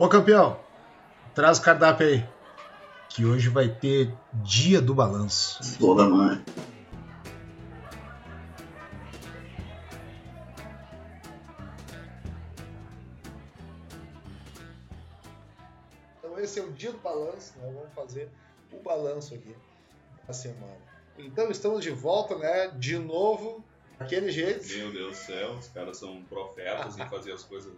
Ô campeão, traz o cardápio aí. Que hoje vai ter dia do balanço. Toda mãe. Então esse é o dia do balanço, né? Vamos fazer o balanço aqui da semana. Então estamos de volta, né? De novo, daquele jeito. Meu Deus do céu, os caras são profetas em fazer as coisas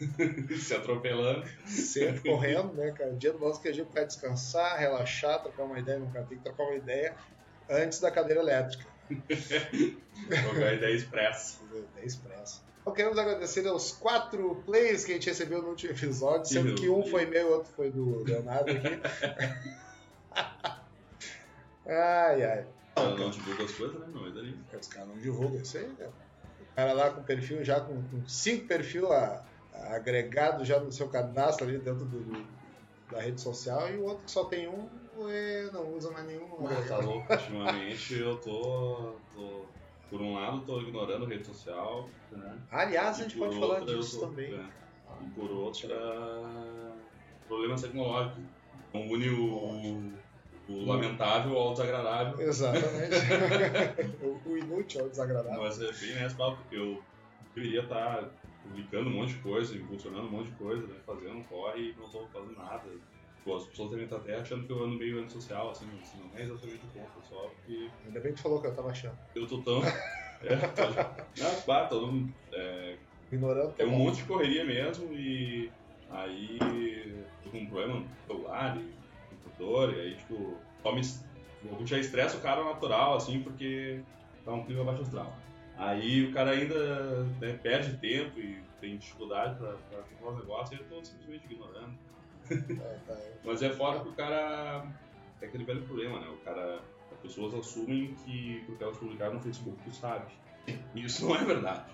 se atropelando. Sempre correndo, né, cara? O dia do balanço que a gente vai descansar, relaxar, trocar uma ideia, não cara, tem que trocar uma ideia antes da cadeira elétrica. Jogar ideia expressa. Ideia expressa. Então queremos agradecer aos quatro plays que a gente recebeu no último episódio, sendo que um foi meu e outro foi do Leonardo aqui. ai, ai. Ela não divulga as coisas, né? Não, é dali. Os caras não divulgam isso aí, né? O cara lá com perfil, já com, com cinco perfil a- agregado já no seu cadastro ali dentro do, do- da rede social e o outro que só tem um, é, não usa mais nenhum. não tá louco. Ultimamente eu tô, tô- Por um lado, tô ignorando a rede social. Né? Aliás, a E gente por pode falar outra, eu disso tô- também. é. E por outra, problemas tecnológicos. Então une o, o lamentável ao desagradável. Exatamente. o, inútil é o desagradável. Mas é bem nessa porque eu deveria estar publicando um monte de coisa, impulsionando um monte de coisa, né? fazendo um corre e não estou fazendo nada. Pô, as pessoas devem estar até achando que eu ando meio antissocial, assim, mas não é exatamente o ponto, só porque Ainda bem que tu falou que eu tava achando. eu tô tão. é, tô... Não, claro, todo mundo. É, Ignorando. é um monte de correria mesmo e aí tô com um problema no celular e no computador, e aí tipo, só me, eu já estressa o cara natural, assim, porque tá um clima baixo astral. Aí o cara ainda né, perde tempo e tem dificuldade pra, pra comprar os negócios eu tô simplesmente ignorando. É, tá, Mas é fora que o cara. É aquele velho problema, né? O cara. As pessoas assumem que porque elas publicaram no Facebook tu sabe. E isso não é verdade.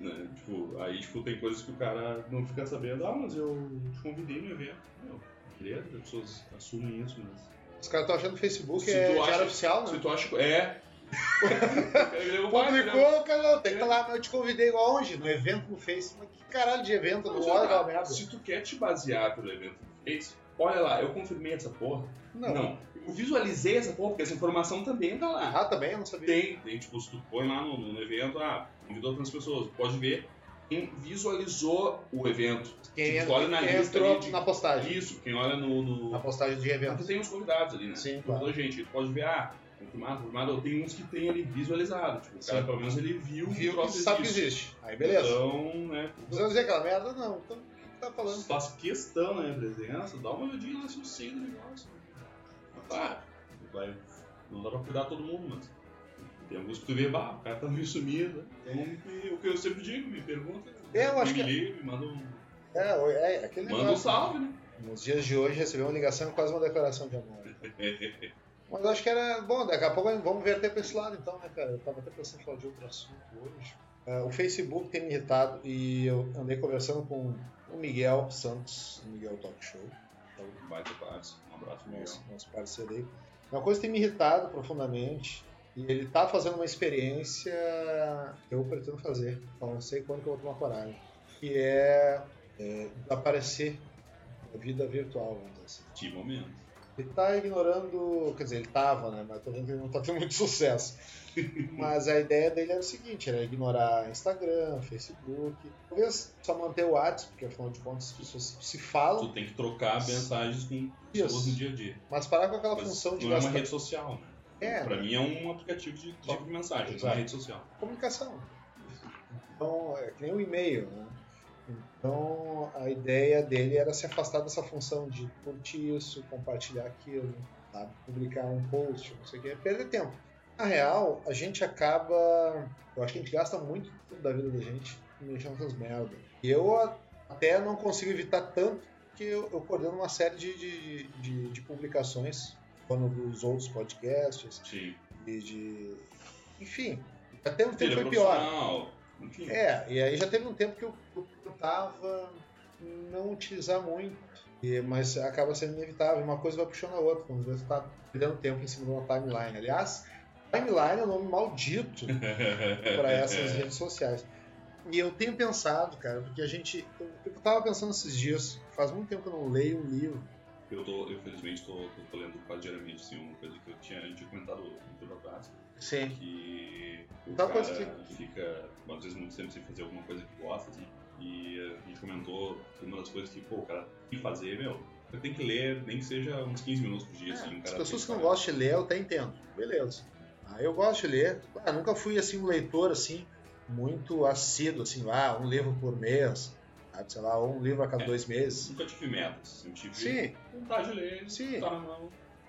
Né? Tipo, aí tipo, tem coisas que o cara não fica sabendo, ah, mas eu te convidei no evento. Meu, beleza, as pessoas assumem isso, mas. Os caras estão achando que o Facebook Se é acha- oficial, Se né? tu acha. É. Publicou, cara, tem que estar lá, eu te convidei aonde? No evento no Face. Mas que caralho de evento? Não Mas, olha merda. Se tu quer te basear pelo evento que fez, olha lá, eu confirmei essa porra. Não. Eu visualizei essa porra, porque essa informação também tá lá. Ah, também? Eu não sabia. Tem, tem, tipo, se tu põe lá no, no evento, ah, convidou outras pessoas, pode ver quem visualizou o evento. Quem, Tipo, olha na quem lista entrou de- na postagem. Isso, quem olha no. no... Na postagem de evento. Porque tem os convidados ali, né? Sim, claro. gente, tu pode ver, ah, confirmado, confirmado, tem uns que tem ali visualizado. Tipo, o cara Sim. pelo menos ele viu, Viu o que sabe que existe. existe. Aí beleza. Então, né, Você vai dizer aquela merda? Não. Então, o que tá falando? faz questão, né, presença, dá uma olhadinha lá se eu sei do negócio. Claro, vai, não dá pra cuidar todo mundo, mas tem alguns que tu vê, bah, o cara tá meio sumido. Então, me- o que eu sempre digo, me pergunta. É, eu acho me que- liga, me manda um, É, é aquele manda um negócio. salve, né? Nos dias de hoje, receber uma ligação é quase uma declaração de amor. Mas acho que era. Bom, daqui a pouco vamos ver até pra esse lado então, né, cara? Eu tava até pensando em falar de outro assunto hoje. Ah, o Facebook tem me irritado e eu andei conversando com o Miguel Santos, do Miguel Talk Show, então, parça, um abraço, Miguel. nosso, nosso parceiro aí. Uma coisa que tem me irritado profundamente e ele tá fazendo uma experiência que eu pretendo fazer, então não sei quando que eu vou tomar coragem, que é, é desaparecer da vida virtual, vamos dizer assim. Que momento. Ele tá ignorando, quer dizer, ele tava, né? Mas tô vendo que ele não tá tendo muito sucesso. Mas a ideia dele era o seguinte, era ignorar Instagram, Facebook, talvez só manter o WhatsApp, porque afinal de contas as pessoas se falam, Tu tem que trocar mensagens com pessoas no dia a dia. mas parar com aquela Mas função de não é uma gastar rede social, né? É, Pra mim é um aplicativo de de mensagens, não é uma rede social. comunicação. Então, é que nem o e-mail, né? Então, a ideia dele era se afastar dessa função de curtir isso, compartilhar aquilo, sabe? publicar um post, não sei o que, é perder tempo. Na real, a gente acaba. Eu acho que a gente gasta muito tempo da vida da gente mexendo nessas merdas. E eu até não consigo evitar tanto que eu, eu coordeno uma série de, de, de, de publicações, falando dos outros podcasts, Sim. de. Enfim, até um tempo foi pior. É, e aí já teve um tempo que eu, eu tentava não utilizar muito, e- mas acaba sendo inevitável. Uma coisa vai puxando a outra, quando você está perdendo tempo em cima de uma timeline. Aliás, timeline é um nome maldito para essas redes sociais. E eu tenho pensado, cara, porque a gente. Eu, eu tava pensando esses dias, faz muito tempo que eu não leio um livro. Eu tô, eu felizmente tô, tô, tô lendo quase diariamente, assim, uma coisa que eu tinha, eu tinha comentado no tempo atrás. Sim. Que o Tal cara coisa que- fica, às vezes, muito tempo sem fazer alguma coisa que gosta, assim. E a gente comentou que uma das coisas que, pô, o cara tem que fazer, meu, você tem que ler, nem que seja uns 15 minutos por dia, É, assim. as pessoas que não gostam de ler, eu até entendo. Beleza. Ah, eu gosto de ler. Ah, nunca fui assim um leitor assim muito assíduo, assim, ah, um livro por mês, sabe, sei lá, um livro a cada É. dois meses. Nunca tive metas, sempre tive Sim, vontade de ler, Sim. tá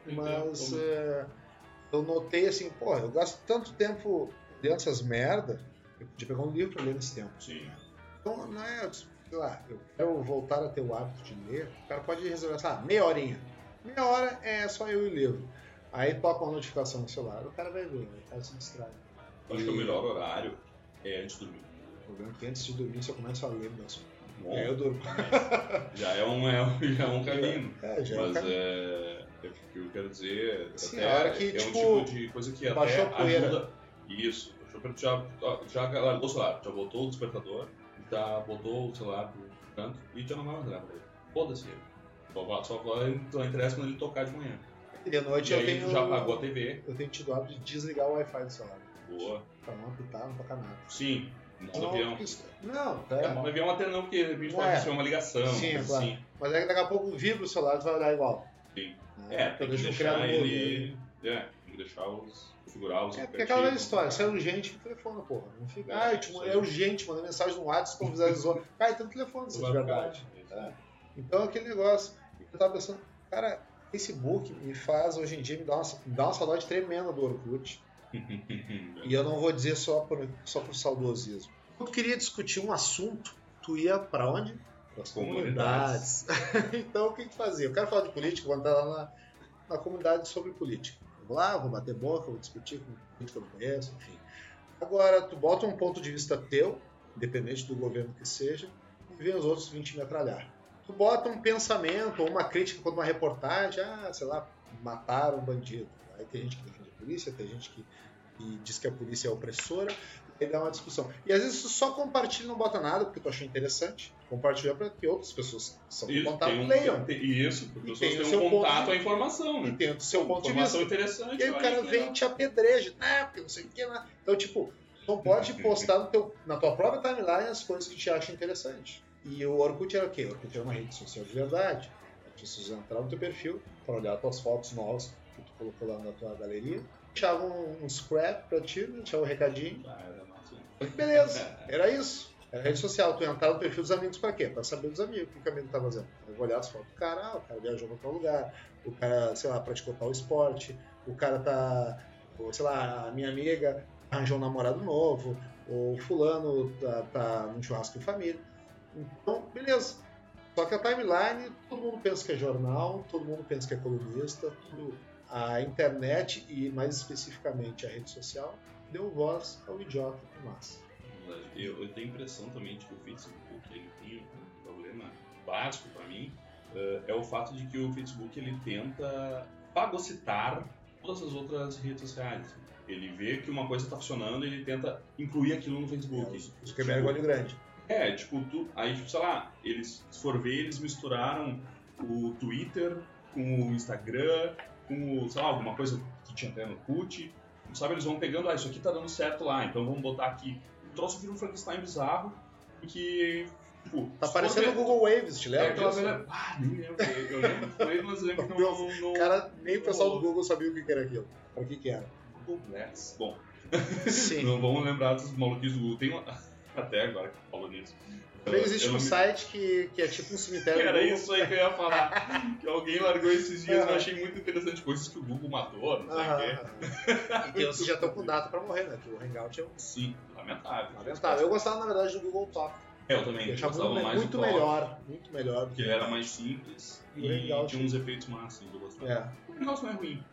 tem mas tempo, é, eu notei assim, pô, eu gasto tanto tempo lendo essas merda, eu podia pegar um livro pra ler nesse tempo. Sim. Então, não é, sei lá, eu quero voltar a ter o hábito de ler, o cara pode reservar, sei lá, meia horinha. Meia hora é só eu e o livro. Aí toca uma notificação no celular, o cara vai ver, o cara se distrai. Eu acho que o melhor horário é antes de dormir. O problema é que antes de dormir, se eu começo a ler, meu, Bom, eu durmo. já é um, é um, já é um caminho. É, já é Mas o cara- é, é o que eu quero dizer. Sim, até a hora que, é tipo, um tipo de coisa que até ajuda. Isso, a poeira, já, já largou o celular, já botou o despertador, já botou o celular pro canto e já não vai mais olhar pra ele. Foda-se ele. Só, só, só interessa quando ele tocar de manhã. de noite E eu tenho. já apagou a TV. Eu tenho tido o hábito de desligar o Wi-Fi do celular. Boa. Pra não apitar, não tocar nada. Sim, modo Não, avião. não, É, tá. modo avião até não, porque de repente pode É. ser uma ligação. Sim, claro. assim. Mas é que daqui a pouco vibra o celular, tu vai olhar igual. Sim. Né? É, Eu tem que deixar no ele. É, que deixar os. configurar os. É porque aquela velha aplicativos. história, se é urgente, que telefona, porra. Não fica. É, Ah, te- isso aí. é urgente, mandei mensagem no WhatsApp, não visualizou. Cara, então telefone, isso é de verdade. É. Então aquele negócio. Eu tava pensando, cara, Facebook me faz hoje em dia me dá uma, me dá uma saudade tremenda do Orkut. E eu não vou dizer só por, só por saudosismo. Quando tu queria discutir um assunto, tu ia pra onde? Para as Comunidades. comunidades. então o que tu fazia? Eu quero falar de política, vou entrar lá na, na comunidade sobre política. Vou lá, vou bater boca, vou discutir com gente que eu não conheço, enfim. Agora, tu bota um ponto de vista teu, independente do governo que seja, e vem os outros 20 metralhar. Tu bota um pensamento ou uma crítica quando uma reportagem, ah, sei lá, mataram um bandido. Aí tem gente que defende a polícia, tem gente que, que diz que a polícia é opressora, aí dá uma discussão. E às vezes tu só compartilha e não bota nada, porque tu achou interessante, compartilha para que outras pessoas que são do contato um, leiam. isso, porque E as pessoas tem o têm seu um contato de- à informação, E né? tem o seu ponto de informação vista. interessante. E aí o cara vem legal. e te apedreja. Ah, porque não sei o que lá. Então, tipo, tu não pode postar no teu, na tua própria timeline as coisas que te acham interessante. E o Orkut era o quê? O Orkut era uma rede social de verdade. As pessoas entravam no teu perfil para olhar as tuas fotos novas que tu colocou lá na tua galeria. Deixavam um, um scrap pra ti, deixava um recadinho. Beleza, era isso. Era rede social. Tu entrava no perfil dos amigos pra quê? Pra saber dos amigos. O que, o amigo tá fazendo? Eu vou olhar as fotos do cara, ah, o cara viajou pra tal lugar. O cara, sei lá, praticou tal esporte. O cara tá, sei lá, a minha amiga arranjou um namorado novo. Ou fulano tá, tá num churrasco em família. Então, beleza. Só que a timeline, todo mundo pensa que é jornal, todo mundo pensa que é colunista, tudo. A internet e mais especificamente a rede social deu voz ao idiota em massa. Eu, eu tenho a impressão também de que o Facebook ele tem um problema básico para mim eh, é o fato de que o Facebook ele tenta fagocitar todas as outras redes sociais. Ele vê que uma coisa está funcionando e ele tenta incluir aquilo no Facebook. O Zuckerberg é olho grande. É, tipo, tu, aí, tipo, sei lá, eles, se for ver, eles misturaram o Twitter com o Instagram, com, o, sei lá, alguma coisa que tinha até no CUT. Sabe, eles vão pegando, ah, isso aqui tá dando certo lá, então vamos botar aqui. O troço vira um Frankenstein bizarro, que, tipo... Tá parecendo o Google Waves, te É, lembra? aquela disso? velha... Ah, nem lembro. Eu lembro foi, mas lembro que não... Não, não Cara, nem o pessoal do Google sabia o que era aquilo. Pra que que era. Google Maps. Bom, Sim. não vamos lembrar dos maluquices do Google. Tem uma... Até agora que falou nisso. Também existe Eu um me- site que, que é tipo um cemitério Era isso aí que eu ia falar. que alguém largou esses dias, Aham. eu achei muito interessante. Coisas que o Google matou, não sei o quê. E que vocês já estão com data pra morrer, né? Que o Hangout é um Sim, lamentável. lamentável. Eu gostava, na verdade, do Google Talk. É, eu também. Eu achava muito, mais muito melhor. Muito melhor. Porque ele era mais simples E e Hangout- tinha uns efeitos máximos. Eu gostava. É. O negócio não é ruim,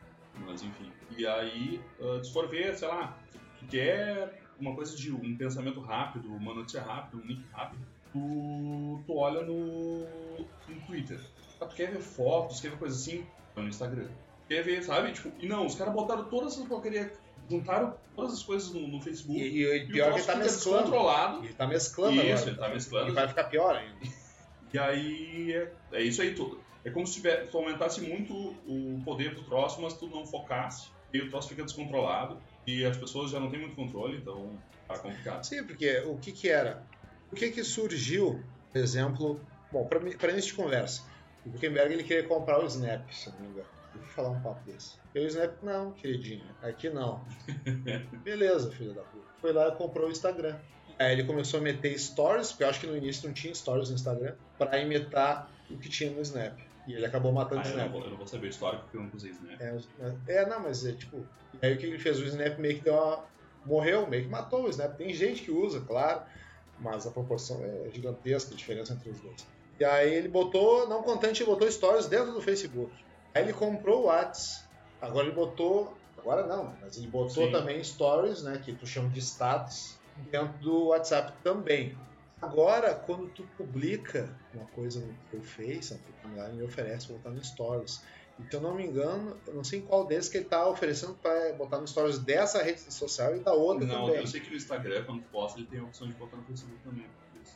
mas enfim. E aí, ah, se for ver, sei lá, tu quer uma coisa de um pensamento rápido, uma notícia rápida, um link rápido, tu, tu olha no, no Twitter. Ah, Tu quer ver fotos, quer ver coisa assim, no Instagram. Quer ver, sabe? Tipo, e não, os caras botaram todas essas porcarias juntaram todas as coisas no, no Facebook. E, e, e pior o que ele tá troço fica mesclando. descontrolado. Ele tá mesclando Isso, agora. ele tá mesclando. E vai ficar pior ainda. E aí é, é isso aí tudo. É como se tiver, tu aumentasse muito o poder do troço, mas tu não focasse. E o troço fica descontrolado. E as pessoas já não têm muito controle, então tá complicado. Sim, porque o que que era? O que que surgiu, por exemplo... Bom, para início de conversa, o Gutenberg ele queria comprar o Snap, se não me engano. Eu vou falar um papo desse. E o Snap, não, queridinho, aqui não. Beleza, filho da puta. Foi lá e comprou o Instagram. Aí ele começou a meter stories, porque eu acho que no início não tinha stories no Instagram, para imitar o que tinha no Snap. E ele acabou matando Ah, o eu, não Snap. vou, eu não vou saber o histórico porque eu não usei Snap. É, é, não, mas é tipo. E aí o que ele fez? O Snap meio que deu uma. Morreu, meio que matou o Snap. Tem gente que usa, claro, mas a proporção é gigantesca a diferença entre os dois. E aí ele botou, não contente, ele botou stories dentro do Facebook. Aí ele comprou o Whats. Agora ele botou. Agora não, mas ele botou Sim. também stories, né? Que tu chama de status, dentro do WhatsApp também. Agora, quando tu publica uma coisa no teu Face, a me oferece botar no Stories. E se eu não me engano, eu não sei em qual desses que ele tá oferecendo para botar no Stories dessa rede social e da outra Não, também. eu sei que no Instagram, quando tu posta, ele tem a opção de botar no Facebook também.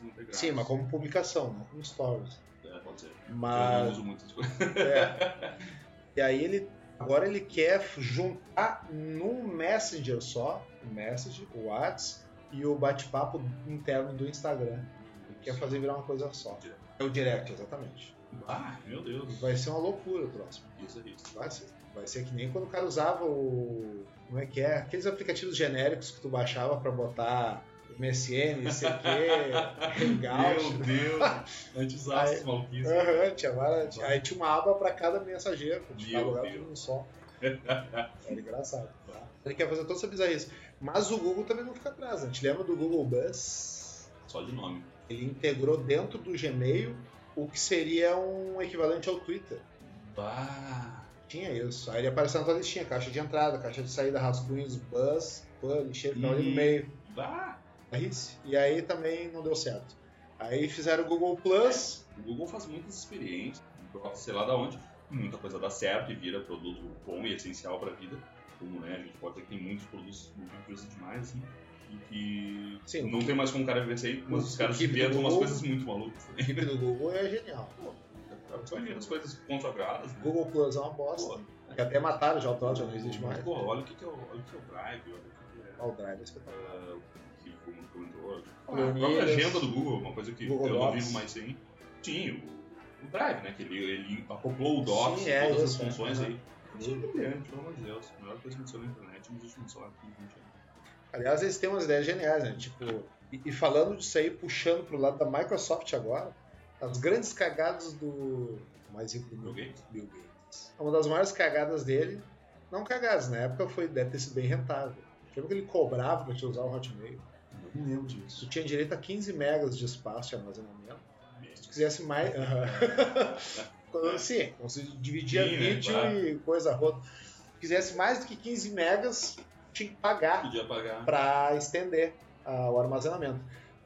Não graça. Sim, mas como publicação, não como Stories. É, pode ser. Eu não Mas. uso muitas coisas. É. E aí ele. Agora ele quer juntar num Messenger só, o Message, o WhatsApp e o bate-papo interno do Instagram. Ele quer fazer virar uma coisa só. É o Direct, exatamente. Ah, meu Deus. Vai ser uma loucura o próximo. Isso é isso. Vai ser. Vai ser que nem quando o cara usava o. Como é que é? Aqueles aplicativos genéricos que tu baixava pra botar MSN, ICQ, Hangout. Meu Deus. Antes Aí- as maluquices. Aham, tinha várias- Aí tinha uma aba pra cada mensageiro, pra Meu Deus. num só. Era engraçado. tá? Ele quer fazer toda essa bizarrice. Mas o Google também não fica atrás. né? A gente lembra do Google Buzz? Só de nome. Ele integrou dentro do Gmail o que seria um equivalente ao Twitter. Bah. Tinha isso. Aí ele apareceu na tua listinha, caixa de entrada, caixa de saída, rascunhos, buzz, publisher, ficava ali no meio. Bah. E aí também não deu certo. Aí fizeram o Google Plus. O Google faz muitas experiências, sei lá da onde, muita coisa dá certo e vira produto bom e essencial pra vida. Como né, a gente pode dizer que tem muitos produtos a usa demais, assim, e que Sim, não tem mais como o cara viver sem, mas o os caras inventam umas Google- coisas muito malucas. A equipe do Google é genial. Principalmente as coisas consagradas, né? Google Plus é uma bosta. Pô, até mataram já o troço, já não existe mais. Pô, olha o que, que é o, olha o que é o Drive, olha o que, é. Ah, o Drive é espetacular. ah, que o Google comentou. A Planilhas. própria agenda do Google, uma coisa que Google eu não Docs. vivo mais sem. Sim, o, o Drive, né? Que ele, ele acoplou o Docs Sim, é todas isso, as funções é. aí. Isso é brilhante, pelo amor de Deus. A melhor coisa que aconteceu na internet nos últimos, sei lá, 15, 20 anos. Aliás, eles têm umas ideias geniais, né? Tipo, e, e falando disso aí, puxando pro lado da Microsoft agora, as grandes cagadas do mais do Bill mundo, Gates? Bill Gates. Uma das maiores cagadas dele, não cagadas, na época foi, deve ter sido bem rentável. Lembra que ele cobrava pra te usar o Hotmail? Não lembro disso. Tu tinha direito a 15 megas de espaço de armazenamento. Se tu quisesse mais. Sim, você dividia Sim, né, vídeo claro. e coisa rota. Se quisesse mais do que 15 megas, tinha que pagar pagar. para estender ah, o armazenamento.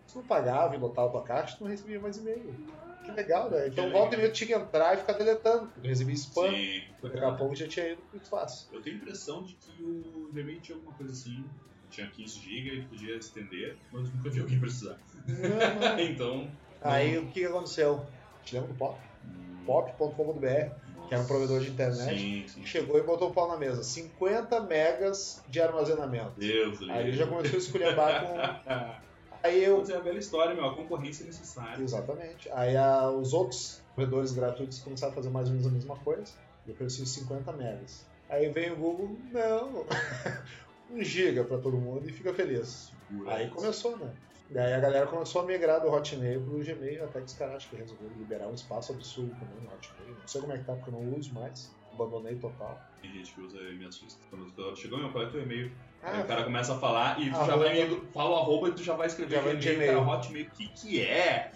Se não pagava e lotava a tua caixa, tu não recebia mais e-mail. Que legal, né? Então Que volta e meia tinha que entrar e ficar deletando. Tu recebia spam. Sim. Daqui a pouco já tinha ido muito fácil. Eu tenho a impressão de que o Gmail tinha alguma coisa assim. Tinha 15 GB e podia estender, mas nunca vi alguém precisar. Não, não. então. Aí o que, que aconteceu? Te lembra do Pop? Pop.com.br, que era um provedor de internet. Sim, sim. chegou e botou o pau na mesa. 50 megas de armazenamento. Deus Aí ele já começou a esculhambar com. Aí eu. Mas é a velha história, meu. A concorrência é necessária. Exatamente. Aí ah, os outros provedores gratuitos começaram a fazer mais ou menos a mesma coisa. E ofereciam 50 megas. Aí vem o Google, não. 1 giga pra todo mundo e fica feliz. Aí começou, né? E aí a galera começou a migrar do Hotmail pro Gmail, até que os caras acho que resolveram liberar um espaço absurdo também no Hotmail. Não sei como é que tá, porque eu não uso mais. Abandonei total. Tem gente que usa e me assusta. Quando tu- chegou, meu, é teu e-mail? Aí Ah, o cara começa a falar e tu já vai indo, fala o arroba e tu já vai escrever Já vai e-mail, Gmail. cara, Hotmail. O que que é?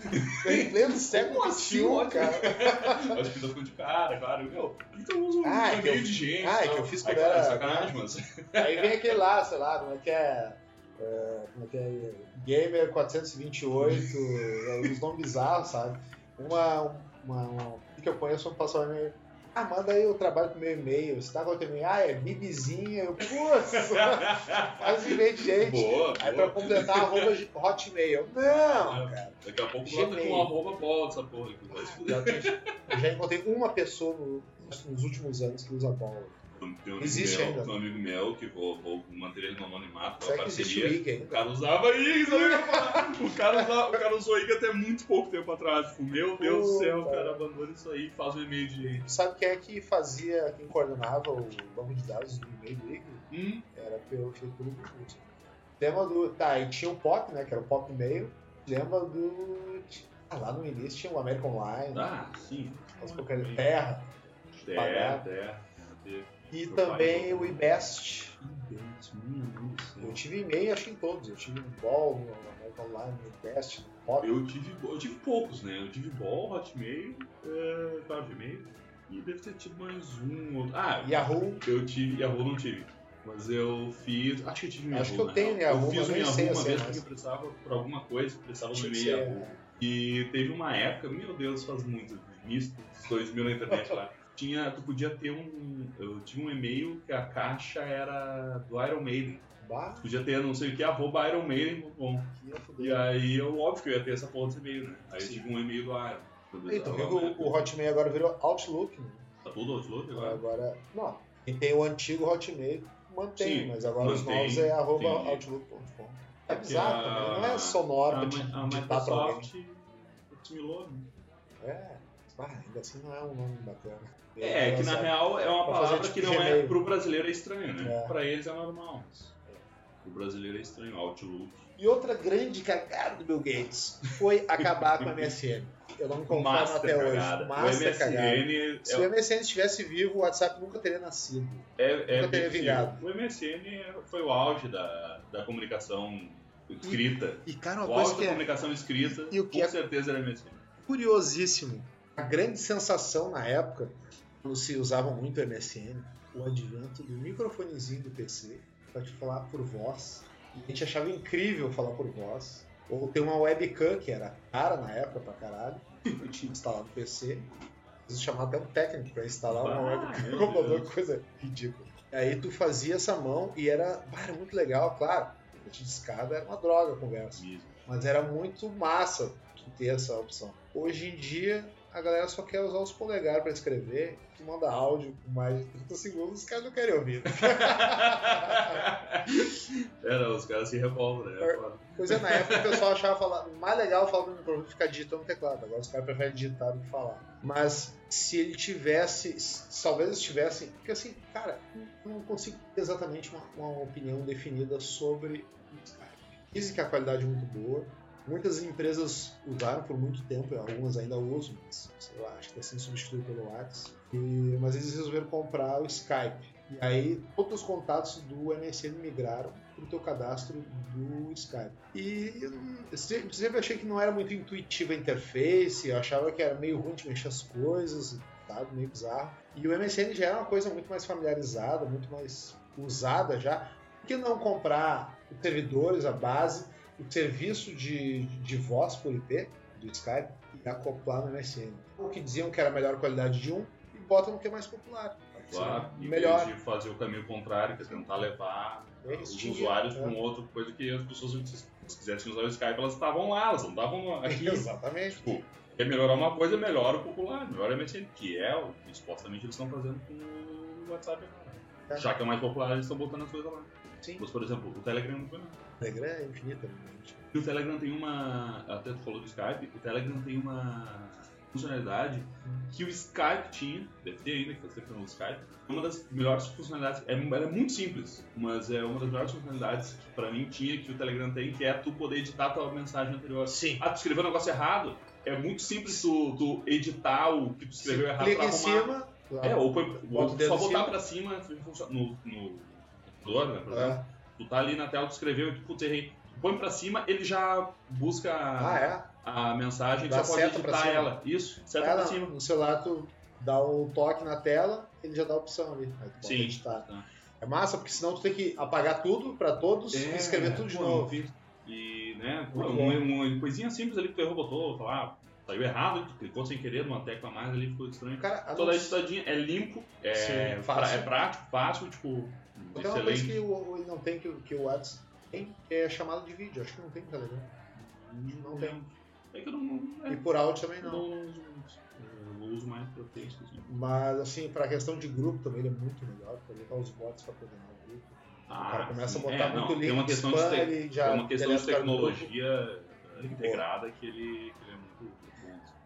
em pleno século Como assim, XXI, cara. Acho que ficando de cara, claro. Meu, então eu uso um Ah, é que e-mail eu- de gente. ah, é que eu fiz Aí, quando era- sacanagem, mas... Aí vem aquele lá, sei lá, como é que é. É, como é que é? Gamer 428, é, os nomes bizarros, sabe? Uma, uma, uma que eu conheço passou e-mail. Ah, manda aí o trabalho pro meu e-mail. Você tá com o teu e-mail? Ah, é bibizinha. Eu, putz, faz e-mail de gente. Boa, Aí boa. pra completar, arroba hotmail. Não, cara. Daqui a pouco bota com arroba bola essa porra aqui. Eu já encontrei uma pessoa no- nos últimos anos que usa bola. Tem um amigo Existe meu, ainda. tem um amigo meu que vou, vou manter ele no anonimato, Será pela que existe o parceria. IG O ainda? cara usava IG, sabe o cara, usava, o cara usou IG até muito pouco tempo atrás. Tipo, meu Deus do céu, o Puta. cara abandona isso aí e faz um e-mail de. Sabe quem é que fazia, quem coordenava o banco de dados do e-mail do IG? Hum, Era pelo feito pelo Google. Lembra do. Tá, e tinha o POP, né? Que era o POP e-mail. Lembra do. Ah, lá no início tinha o American Online, ah, sim. as porcarias de terra. Terra, Pagar. terra. E Meu também pai. o céu. Eu tive e-mail, acho que em todos. Eu tive no Ball, American Online, no POP. Eu tive, eu tive poucos, né? Eu tive Ball, Hotmail, é, claro, Gmail. E deve ter tido mais um outro. Ah, Yahoo. eu tive. Yahoo não tive. Mas eu fiz. Acho que eu tive um Acho Yahoo. que eu na tenho real. Yahoo, Eu fiz um Yahoo uma assim, vez porque precisava por alguma coisa, precisava do e-mail Yahoo. E teve uma época, meu Deus, faz muito, início dos 2000 na internet lá. Tinha, tu podia ter um. Eu tive um e-mail que a caixa era do Iron Maiden. Bah, Podia ter não sei o que, arroba foder. E aí, eu, óbvio que eu ia ter essa porra desse e-mail, né? Aí eu Sim. tive um e-mail do Iron. Então, por que que o, o Hotmail agora virou Outlook, né? Tá tudo Outlook agora? Agora, não. Quem tem o antigo Hotmail mantém, Sim, mas agora os mantém, novos é arroba outlook.com. É bizarro a- também, não é sonoro A, Mi- a pra alguém. Microsoft assimilou, né? É, ah, ainda assim não é um nome bacana. É, que na real é uma palavra fazer que tipo não é Gmail. pro brasileiro é estranho, né? É. Pra eles é normal. mas Pro brasileiro é estranho, Outlook. E outra grande cagada do Bill Gates foi acabar com a MSN. Eu não me conformo até cagada. hoje. O Master cagada. MSN Se o MSN estivesse vivo, o WhatsApp nunca teria nascido. é, é, Nunca teria bem possível. vingado. O MSN foi o auge da, da comunicação escrita. E, cara, uma O coisa que da é comunicação escrita, E o que com é- certeza era MSN. curiosíssimo, a grande sensação na época, se usava muito o MSN, o advento do microfonezinho do PC para te falar por voz. E a gente achava incrível falar por voz. Ou ter uma webcam, que era cara na época pra caralho, eu tinha instalado no PC. Preciso chamar até um técnico para instalar uma Ah, webcam meu no computador, coisa ridícula. Aí tu fazia essa mão e era, bah, era muito legal, claro. A de escada era uma droga a conversa. Mas era muito massa tu ter essa opção. Hoje em dia, a galera só quer usar os polegares para escrever, que manda áudio com mais de 30 segundos, os caras não querem ouvir. Era, os caras se revoltam, né? É. Pois é, na época o pessoal achava falar, mais legal falar no microfone ficar digitando no teclado. Agora os caras preferem digitar do que falar. Mas se ele tivesse, se talvez eles tivessem, porque assim, cara, eu não consigo ter exatamente uma, uma opinião definida sobre o Skype. Dizem que a qualidade é muito boa. Muitas empresas usaram por muito tempo, algumas ainda usam, mas sei lá, acho que está sendo substituído pelo WhatsApp. E- mas eles resolveram comprar o Skype. E aí todos os contatos do MSN migraram para o teu cadastro do Skype. E eu se- sempre achei que não era muito intuitiva a interface, eu achava que era meio ruim de mexer as coisas, tá? meio bizarro. E o MSN já era uma coisa muito mais familiarizada, muito mais usada já. Por que não comprar os servidores, a base, o serviço de, de voz por IP do Skype e acoplar no MSN? Ou que diziam que era a melhor qualidade de um e botam no que é mais popular. Claro, em melhor. de fazer o caminho contrário, que é tentar levar É, os tinha, usuários é. para um outro coisa que as pessoas, se se quisessem usar o Skype, elas estavam lá, elas não estavam aqui. Exatamente. Tipo, quer melhorar uma coisa, melhora o popular, melhora o MSN, que é o que supostamente eles estão fazendo com o WhatsApp agora. É. Já que é o mais popular, eles estão botando as coisas lá. Sim. Mas, por exemplo, o Telegram não foi não. O Telegram é infinita, realmente. E o Telegram tem uma. Até tu falou do Skype, o Telegram tem uma funcionalidade que o Skype tinha, deve ter ainda, que faz tempo uso Skype. Uma das melhores funcionalidades, é, ela é muito simples, mas é uma das melhores funcionalidades que pra mim tinha, que o Telegram tem, que é tu poder editar a tua mensagem anterior. Sim. Ah, tu escreveu um negócio errado, é muito simples tu, tu editar o que tu escreveu errado Clica pra em cima. É, ou põe, Bota só botar cima. pra cima no, no computador, né, por exemplo. É. Tu tá ali na tela, tu escreveu e tu, putz, errei. Tu põe pra cima, ele já busca Ah, é? a mensagem e já pode editar ela. Isso, seta Ela, pra cima. No celular, tu dá o toque na tela, ele já dá a opção ali. Aí tu Sim. editar. Tá. É massa, porque senão tu tem que apagar tudo pra todos e escrever tudo de pô, novo. E, né, uma, uma coisinha simples ali que tu errou, botou, lá, saiu errado, tu clicou sem querer numa tecla a mais ali, ficou estranho. Cara, a Toda não- editadinha, é limpo, é, Sim, pra- fácil. é prático, fácil, tipo, Tem uma coisa que o, ele não tem, que, que o WhatsApp tem, é chamada de vídeo. Acho que não tem no Telegram. Não tem. É que eu não, é, E por áudio também eu não. não uso muito. Eu uso mais pra texto, assim. Mas, assim, pra questão de grupo também ele é muito melhor. Botar os bots pra coordenar o grupo. o cara começa sim. a botar É, não, muito link tem uma questão spam, de, te- já tem uma questão de tecnologia integrada que ele,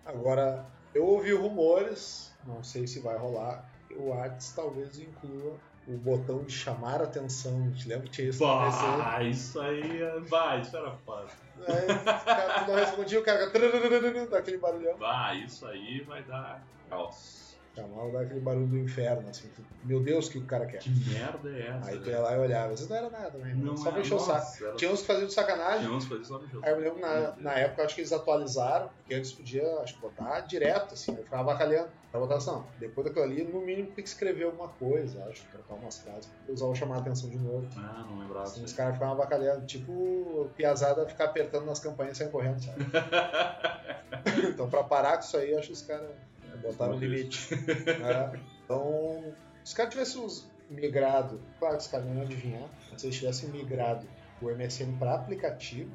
Agora, eu ouvi rumores, não sei se vai rolar, o WhatsApp talvez inclua o botão de chamar a atenção. Te lembra que tinha isso? Bah, isso aí, é- vai, isso era foda. Aí, o cara não respondia, o cara fica dá aquele barulhão. Bah, isso aí vai dar caos. Chamava dá aquele barulho do inferno, assim. tu- Meu Deus, o que o cara quer? Que merda é essa? Aí tu né? ia lá e olhava, vezes não era nada também, Não só pra é, o saco. era- Tinha uns que faziam de sacanagem. Tinha umas coisas só no jogo. Aí eu me lembro na, na época, acho que eles atualizaram, porque antes podia, acho que botar direto, assim, eu ficava bacalhando. Pra botar assim, não, depois daquilo ali, no mínimo tem que escrever alguma coisa, acho, trocar umas frases, usar o chamar a atenção de novo. Ah, não lembrava. Assim, os caras ficavam bacalhando, tipo Piazada ficar apertando nas campanhas e correndo, sabe? então pra parar com isso aí, acho que os caras botaram um limite. né? Então, se os caras tivessem migrado, claro que os caras não iam adivinhar, mas se eles tivessem migrado o MSN para aplicativo,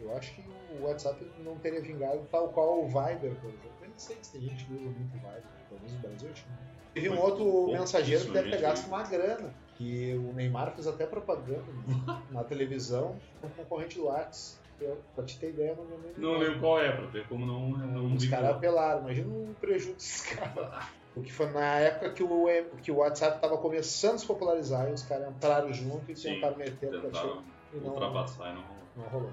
eu acho que o WhatsApp não teria vingado tal qual o Viber, por exemplo. Eu nem sei se tem gente que usa muito o Viber, pelo menos no Brasil tinha. Teve um outro mensageiro que deve ter gasto uma grana, que o Neymar fez até propaganda na televisão, um concorrente do WhatsApp. Eu, pra te ter ideia, não lembro. Não lembro qual é, pra ver como não, não Os caras apelaram, imagina um prejuízo desses caras. Porque foi na época que o, que o WhatsApp estava começando a se popularizar e os caras entraram junto e Sim, tentaram meter o aplicativo Tentaram e não, ultrapassar e não rolou. não rolou.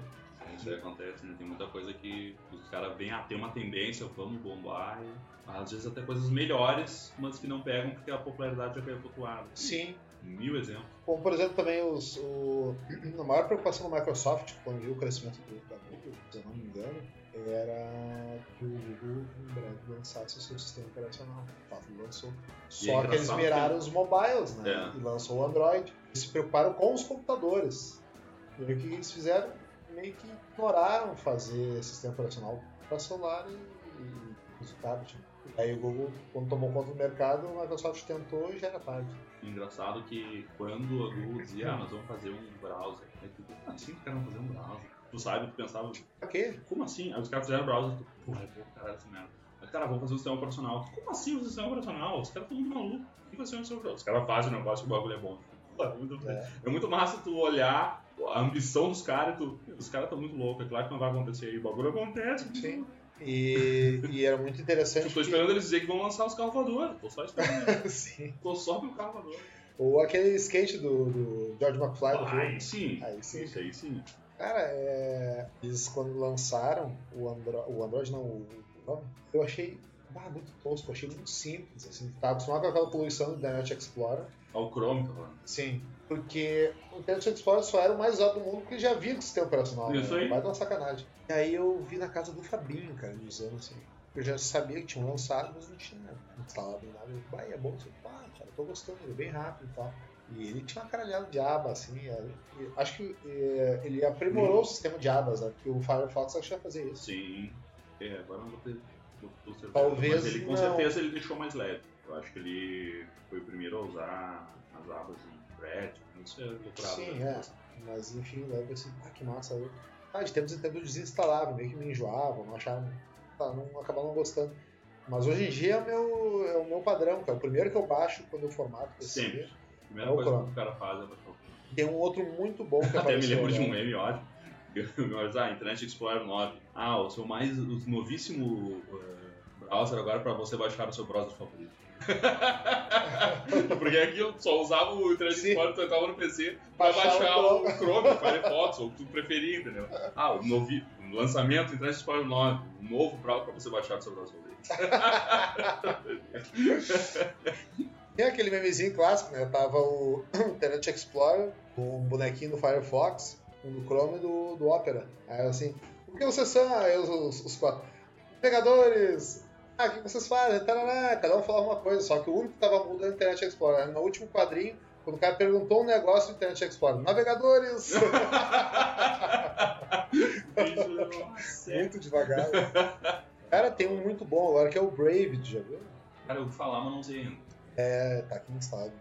Isso aí acontece, né? Tem muita coisa que os caras vêm a ter uma tendência, vamos bombar, e às vezes até coisas melhores, mas que não pegam porque a popularidade já caiu flutuada. Sim. Mil exemplos. Como, por exemplo, também os, o, a maior preocupação da Microsoft, quando viu o crescimento do, Google, se eu não me engano, era que o Google em breve lançasse o seu sistema operacional. Fato, ele lançou. Só é que eles miraram que- os mobiles, né? É. E lançou o Android. Eles se preocuparam com os computadores. E o que eles fizeram? Meio que ignoraram fazer sistema operacional para celular e, e tablet. Aí o Google, quando tomou conta do mercado, a Microsoft tentou e já era tarde. Engraçado que quando a Google dizia, ah, nós vamos fazer um browser. Aí tu, como assim os caras vão fazer um browser? Tu sabe, tu pensava, Pra quê? como assim? Aí os caras fizeram browser, tu, porra, é bom caralho essa merda. Aí, cara, vamos fazer um sistema operacional. Como assim um sistema operacional? Os caras estão muito malucos. O que vai ser um sistema operacional? Os caras fazem o negócio e o bagulho é bom. É muito, É. é muito massa tu olhar a ambição dos caras e tu, os caras estão muito loucos. É claro que não vai acontecer aí. O bagulho acontece. Sim. E, e era muito interessante. Eu tô esperando eles dizer que vão lançar os carros voadores. Tô só esperando. que- Sim. tô só pelo carro voador. Ou aquele skate do, do George McFly do Aí filme. sim. Aí sim. Isso aí sim. Cara, é, eles quando lançaram o, Andro... o Android, não, o nome, eu achei ah, muito tosco, achei muito simples. Assim, tava acostumado com aquela poluição do Internet Explorer. Ao Chrome, tá falando. Sim. Porque o Internet Explorer só era o mais usado do mundo porque já havia sistema operacional. Isso né? aí. Dar uma sacanagem. E aí eu vi na casa do Fabinho, cara, usando assim. Eu já sabia que tinham lançado, mas não tinha instalado em nada. Eu, bah, é bom. Eu, pá, cara, tô gostando, ele é bem rápido e tal. E ele tinha uma caralhada de aba, assim. é, acho que é, ele aprimorou o sistema de abas, né? Porque o Firefox acho que ia fazer isso. Sim. É, agora não vou ter. Vou, vou Talvez Mas ele com não. certeza ele deixou mais leve. Eu acho que ele foi o primeiro a usar as abas em thread. Isso é loucurado. Sim, né? é. Mas enfim, lembro assim, ah, que massa. Eu, ah, de tempos em tempos eu desinstalava, meio que me enjoava, não achava. Tá, não acabava não gostando. Mas hoje em dia é o meu, é o meu padrão, cara. O primeiro que eu baixo quando eu formato PC. Sempre. A primeira É o coisa Chrome. que o cara faz é baixar o. Tem um outro muito bom que Até me lembro de um agora. meme, ótimo. Mas, ah, Internet Explorer 9. Ah, o seu mais o novíssimo eh, browser agora para você baixar o seu browser favorito. Porque aqui eu só usava o. Explorer, tu entrava no PC pra Baixar baixar o o Chrome, o Firefox, ou o que tu preferir, entendeu? Ah, o novi... o lançamento Internet Explorer 9, um novo browser pra você baixar o seu browser. Tem aquele memezinho clássico, né? Tava o Internet Explorer, um bonequinho do Firefox, um do Chrome e do, do Opera. Aí assim, o que vocês são? Aí os, os, os quatro. Pegadores! Ah, o que vocês fazem? Tarará. Cada um falava uma coisa, só que o único que tava mudo era o Internet Explorer. No último quadrinho, quando o cara perguntou um negócio do Internet Explorer, navegadores! Muito devagar. Cara, tem um muito bom agora que é o Brave, já viu? Cara, eu vou falar, mas não usei ainda. É, tá aqui no estado,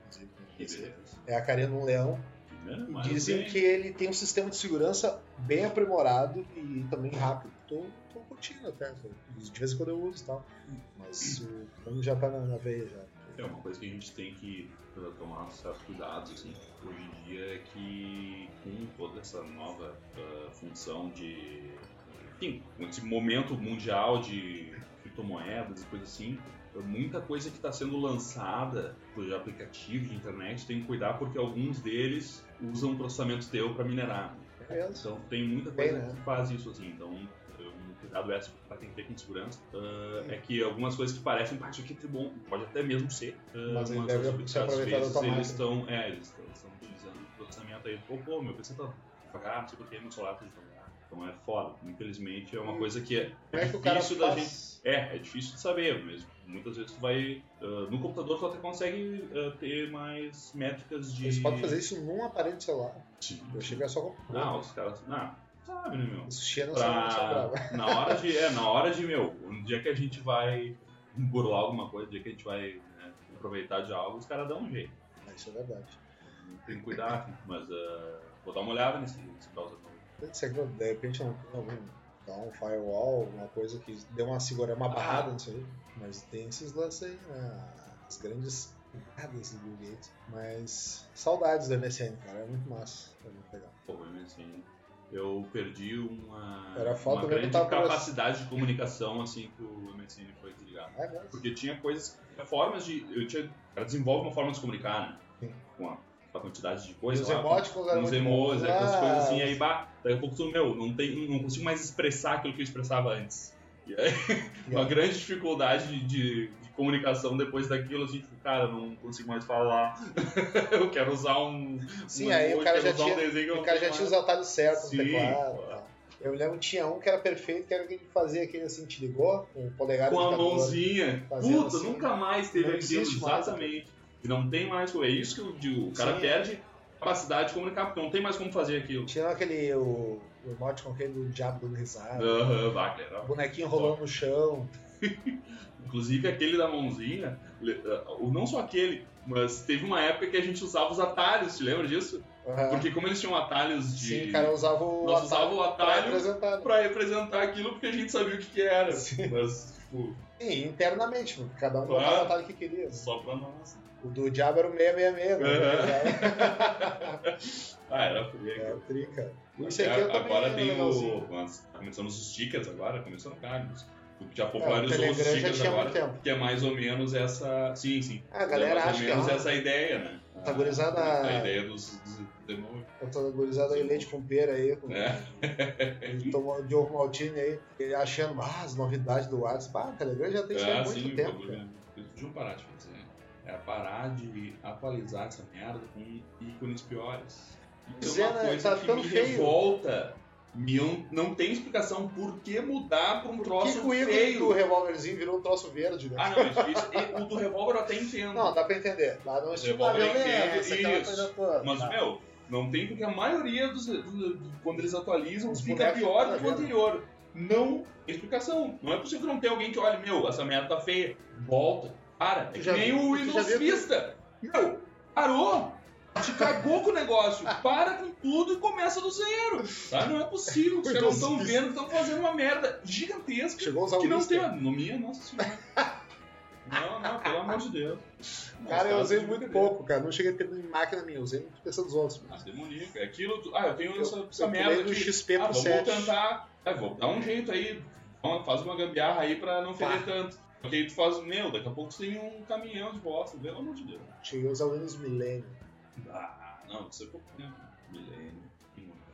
inclusive. É a carinha de um leão. Né? Dizem bem. que ele tem um sistema de segurança bem aprimorado e também rápido. Tô, tô curtindo até, de vez em quando eu uso e tal. Mas o plano já tá na, na veia já. É uma coisa que a gente tem que tomar certos cuidados assim, hoje em dia é que com toda essa nova uh, função de enfim, com esse momento mundial de criptomoedas e coisas assim, muita coisa que está sendo lançada por aplicativos de internet tem que cuidar porque alguns deles usam processamento teu para minerar. É. Então tem muita Bem, coisa né? que faz isso assim. Então um cuidado extra para quem tem com segurança uh, é que algumas coisas que parecem parte aqui é bom, pode até mesmo ser, uh, Mas ele deve às- se às aproveitar da vezes eles estão, é, eles estão utilizando processamento aí. Pô, pô, meu PC tá sei porque meu celular tá. Então é foda. Infelizmente é uma Hum. coisa que é é que o cara difícil da faz? é, é difícil de saber mesmo. Muitas vezes tu vai. ah, no computador tu até consegue ah, ter mais métricas de. Eles podem fazer isso num aparelho de celular. Sim. Eu era só com Não, os caras. Não, sabe, né, meu? Não só Pra, na hora de. É, na hora de, meu, um dia que a gente vai burlar alguma coisa, um dia que a gente vai né, aproveitar de algo, os caras dão um jeito. Isso é verdade. Tem que cuidar, mas ah, vou dar uma olhada nesse, nesse browser de repente não tem algum dar um firewall, alguma coisa que dê uma segurada, uma barrada nisso aí? Mas tem esses lances aí, né? As grandes piadas do Bill Gates. Mas saudades do MSN, cara. É muito massa. É muito legal. Pô, o MSN. Eu perdi uma, Era foto uma grande capacidade de comunicação assim que o MSN foi desligado. É mesmo? Porque tinha coisas, formas de. Eu tinha, cara desenvolve uma forma de se comunicar, né? Sim. Com a, a quantidade de coisas. os emoticons os Ah, coisas assim, aí bah, daqui a pouco tu, meu, não, tem, não consigo mais expressar aquilo que eu expressava antes. E aí, uma grande dificuldade de, de, de comunicação depois daquilo, assim, tipo, cara, não consigo mais falar. eu quero usar um. Sim, um aí o cara já um tinha, eu o cara já tinha os mais. atalhos certos no Sim, teclado. pô. e tal. Eu lembro que tinha um que era perfeito, que era aquele que fazia aquele assim, te ligou, com o polegar com a mãozinha. Puta, assim. nunca mais teve aquilo, mais, exatamente. E não tem mais. É isso que eu digo. O cara Sim. perde capacidade de comunicar, porque não tem mais como fazer aquilo. Tinha aquele, o, o emoticon aquele do diabo dando risada. Aham. O bonequinho rolando no chão. Inclusive aquele da mãozinha, uh, não só aquele, mas teve uma época que a gente usava os atalhos, te lembra disso? Aham. Porque como eles tinham atalhos de. Sim, o cara usava o Nós usava o pra atalho representar. né? pra representar aquilo porque a gente sabia o que, que era. Sim. Mas, tipo, Sim, internamente, porque cada um botava o atalho que queria. só pra nós. O do diabo era o 666, né? Ah, era frio. É, o trica. Isso aqui eu agora tem legalzinho. o. Tá começando os stickers agora, começando que já É, o popularizou os Telegram já stickers tinha agora, tempo. que é mais ou menos essa. Sim, sim. Ah, a galera é mais ou menos ah, essa ideia, né? Tá gurizada- A, a ideia dos, dos demônios. Eu tô gurizada aí, leite com pera aí, com É. Ele tomou de ovo maltine aí, ele achando ah, as novidades do WhatsApp. Ah, o Telegram já tem isso há Ah, muito sim, tempo. cara. podiam parar de fazer. É parar de atualizar essa merda com ícones piores. Isso é uma né? coisa Tá que me feio. revolta. Não- não tem explicação por que mudar pra um Por troço que, o feio. do revólverzinho virou um troço verde, né? Ah, não, isso, isso- o do revólver eu até entendo. Não, dá pra entender. Lá não estimula a Revólver violência, entendo, aquela isso. toda. Mas, Tá. meu, não tem porque a maioria dos. do- do- quando eles atualizam, Os fica pior ficam do que o anterior. Não explicação. Não é possível que não tenha alguém que olhe, meu, essa merda tá feia. Volta. Para. É Tu que já nem o Windows viu. Meu, parou. Te cagou com o negócio. Para com tudo e começa do zero. Tá? Não é possível. Os caras não estão vendo estão fazendo uma merda gigantesca Chegou a usar que não Vista. tem. No minha, nossa senhora. Não, não, pelo amor de Deus. Não, Cara, eu usei têm muito pouco, cara. Não cheguei a ter máquina minha, usei muito peça dos outros. ah, demoníaco. É aquilo. Ah, eu tenho Eu- essa, essa eu merda pulei do aqui. XP ah, pro vamos 7. tentar. É, vou dar um jeito aí. Faz uma gambiarra aí pra não feder tanto. Porque aí tu faz, meu, daqui a pouco tu tem um caminhão de bosta, pelo amor de Deus. Cheguei a usar o Windows Millennium. Ah, não, isso é pouco tempo. Milênio.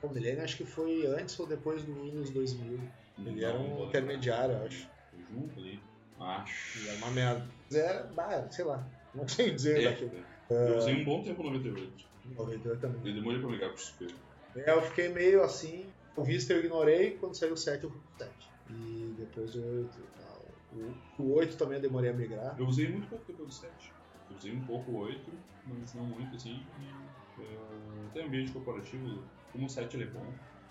O Millennium acho que foi antes ou depois do Windows 2000. Ele Não, era um intermediário, eu acho. Junto ali. Acho. E era uma merda. Era, bah, sei lá. Não sei dizer É, daquilo. eu usei um bom tempo no 98. 92 também. Eu demorei pra ligar pro XP. É, eu fiquei meio assim. O Vista eu ignorei, quando saiu o 7 eu fui pro 7. E depois o 8 e tal. O, o 8 também eu demorei a migrar. Eu usei muito pouco depois do 7. Eu usei um pouco o 8, mas não muito assim. Uh, tem ambiente corporativo, como o 7 ele é bom.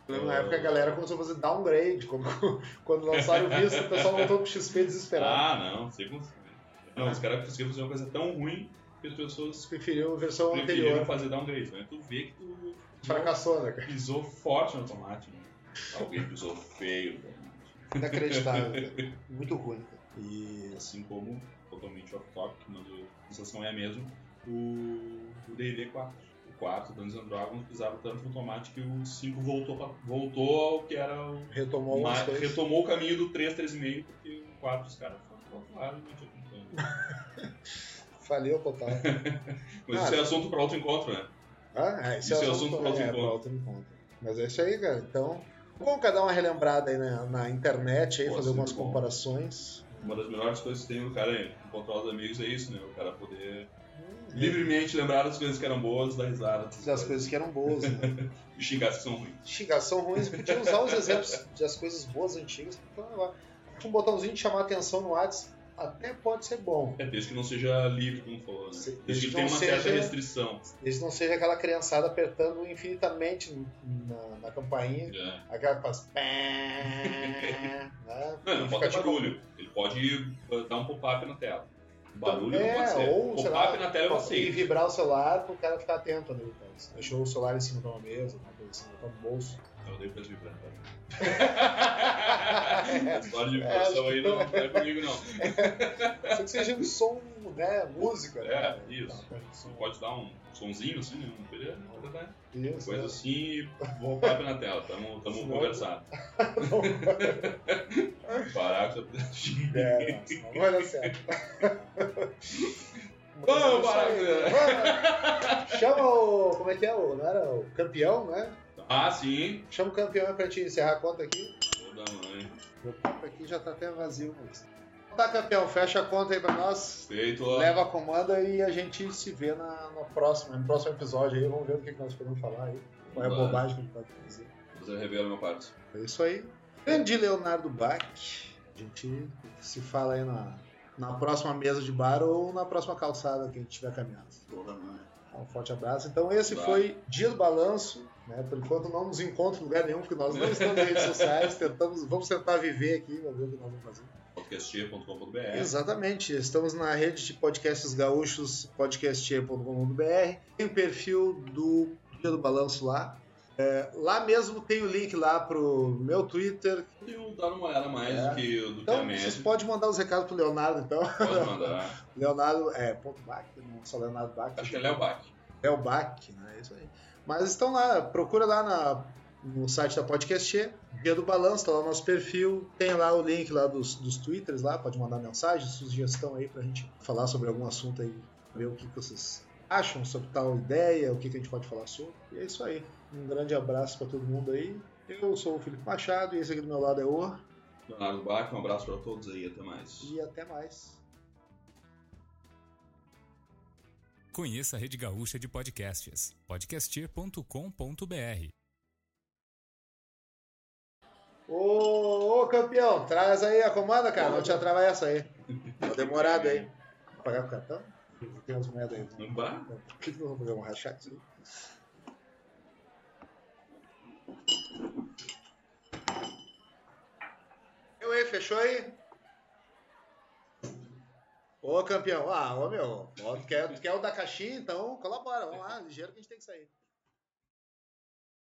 Na época a galera começou a fazer downgrade. Quando, quando lançaram o Vista, o pessoal voltou pro XP desesperado. Ah, não, sei como. Não, os caras conseguiram fazer uma coisa tão ruim que as pessoas Preferiu a versão preferiram anterior. fazer downgrade. Né? Tu vê que tu Fracassou, né, cara? pisou forte no tomate. Né? Alguém pisou feio no tomate. Inacreditável, cara. Muito ruim. E assim como, totalmente off-topic, mas a sensação é a mesma, o o D&D 4. O 4, Dungeons and Dragons, pisaram tanto no tomate que o 5 voltou, pra- voltou ao que era o... Retomou ma- algumas coisas. retomou o caminho do 3, 3,5, porque o 4 os caras foram pro outro lado e não tinha como. Faliu total. Mas Ah, isso é assunto para outro encontro, né? Ah, é, esse Isso é é assunto pra outro é, encontro. outro encontro. Mas é isso aí, cara. Então, vamos cada dar uma relembrada aí na, na internet, aí, fazer sempre algumas bom. comparações. Uma das melhores coisas que tem o cara encontrar os amigos é isso, né? O cara poder Hum, livremente lembrar das coisas que eram boas, dar risada. Das coisas que eram boas, né? E xingar as que são ruins. Xingação ruins, podia usar os exemplos das coisas boas antigas pra levar. Um botãozinho de chamar atenção no WhatsApp até pode ser bom. É, desde que não seja livre, como falou, né? Se- Desde que tenha uma certa seja- restrição. Desde não seja aquela criançada apertando infinitamente na, na campainha, É. aquela que faz. né? Não, ele não pode ter tipo- barulho. Ele pode dar um pop-up na tela. Barulho É, não pode ser. ou, Pop-up lá, na tela eu E vibrar o celular pro cara ficar atento ali. Então. Deixou o celular em cima de uma mesa, uma coisa assim, botar no bolso. Eu dei pra vibrar. tá? História de vibração aí não, não é comigo, não. Só que seja um som, né? Música. É, né? isso. Então, Você pode dar um sonzinho assim, né? Um beleza. Isso, Coisa né? assim e vou pop na tela. Tamo, tamo Senão- conversando. Parar com essa É, não vai dar certo. Vamos, Mas é isso. Chama o. Como é que é? O, não era o campeão, né? Ah, sim. Chama o campeão pra te encerrar a conta aqui. Toda mãe. Meu copo aqui já tá até vazio. Mas... Tá, campeão, fecha a conta aí pra nós. Feito. Leva a comanda e a gente se vê na, na próxima, no próximo episódio aí. Vamos ver o que, que nós podemos falar aí. Qual é a bobagem que a gente pode fazer. Você revela meu parte. É isso aí. Grande Leonardo Bach. A gente se fala aí na, na próxima mesa de bar ou na próxima calçada que a gente estiver caminhando. Toda mãe. Um forte abraço. Então esse Vai. foi Dia do Balanço. Né? Por enquanto não nos encontra em lugar nenhum, porque nós não estamos nas redes sociais. Tentamos, vamos tentar viver aqui, vamos ver o que nós vamos fazer. Podcastia.com.br. Exatamente. Estamos na rede de podcasts gaúchos, podcastia.com.br. Tem o perfil do Dia do Balanço lá. É, lá mesmo tem o link lá pro meu Twitter. Eu dado uma olhada mais É. do que, do que a Então, média. vocês podem mandar os recados pro Leonardo, então. Pode mandar. Leonardo, é, ponto Bach, não só Leonardo Bach. Acho que é Léo Bach. Léo Bach, né? Isso aí. Mas estão lá, procura lá na- no site da Podcast, Dia do Balanço, tá lá no nosso perfil, tem lá o link lá dos, dos twitters lá, pode mandar mensagem, sugestão aí pra gente falar sobre algum assunto aí, ver o que, que vocês acham sobre tal ideia, o que, que a gente pode falar sobre. E é isso aí. Um grande abraço pra todo mundo aí. Eu sou o Felipe Machado e esse aqui do meu lado é o. Leonardo Bach, um abraço pra todos aí. Até mais. E até mais. Conheça a Rede Gaúcha de Podcasts, podcastir.com.br. Ô, ô, campeão, traz aí a comanda, cara. Não te atravessa aí. Tá demorado aí. Vou pagar com o cartão? Tem umas moedas aí. Um bar? Por que que nós vamos fazer um rachar isso aí? Eu aí, fechou aí? Ô campeão, ah, ô meu, quer, quer o da caixinha, então colabora, vamos lá, ligeiro que a gente tem que sair.